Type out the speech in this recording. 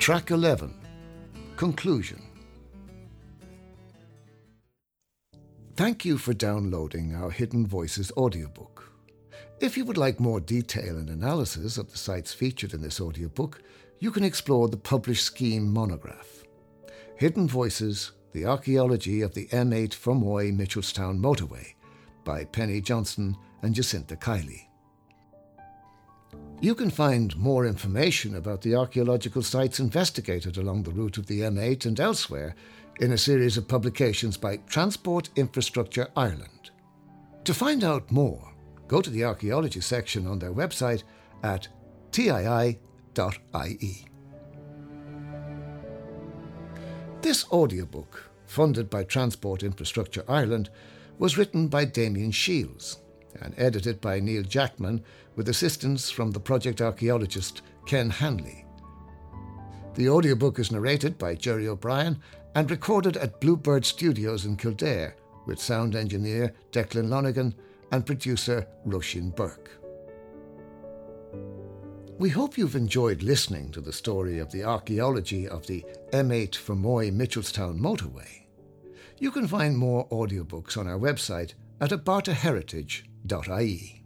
Track 11 Conclusion Thank you for downloading our Hidden Voices audiobook. If you would like more detail and analysis of the sites featured in this audiobook, you can explore the published scheme monograph. Hidden Voices The Archaeology of the M8 Fermoy Mitchelstown Motorway by Penny Johnson and Jacinta Kiely. You can find more information about the archaeological sites investigated along the route of the M8 and elsewhere in a series of publications by Transport Infrastructure Ireland. To find out more, go to the archaeology section on their website at tii.ie. This audiobook, funded by Transport Infrastructure Ireland, was written by Damian Shiels and edited by Neil Jackman with assistance from the project archaeologist Ken Hanley. The audiobook is narrated by Jerry O'Brien and recorded at Bluebird Studios in Kildare with sound engineer Declan Lonigan and producer Roisin Burke. We hope you've enjoyed listening to the story of the archaeology of the M8 Fermoy Mitchelstown motorway. You can find more audiobooks on our website at abartaheritage.ie.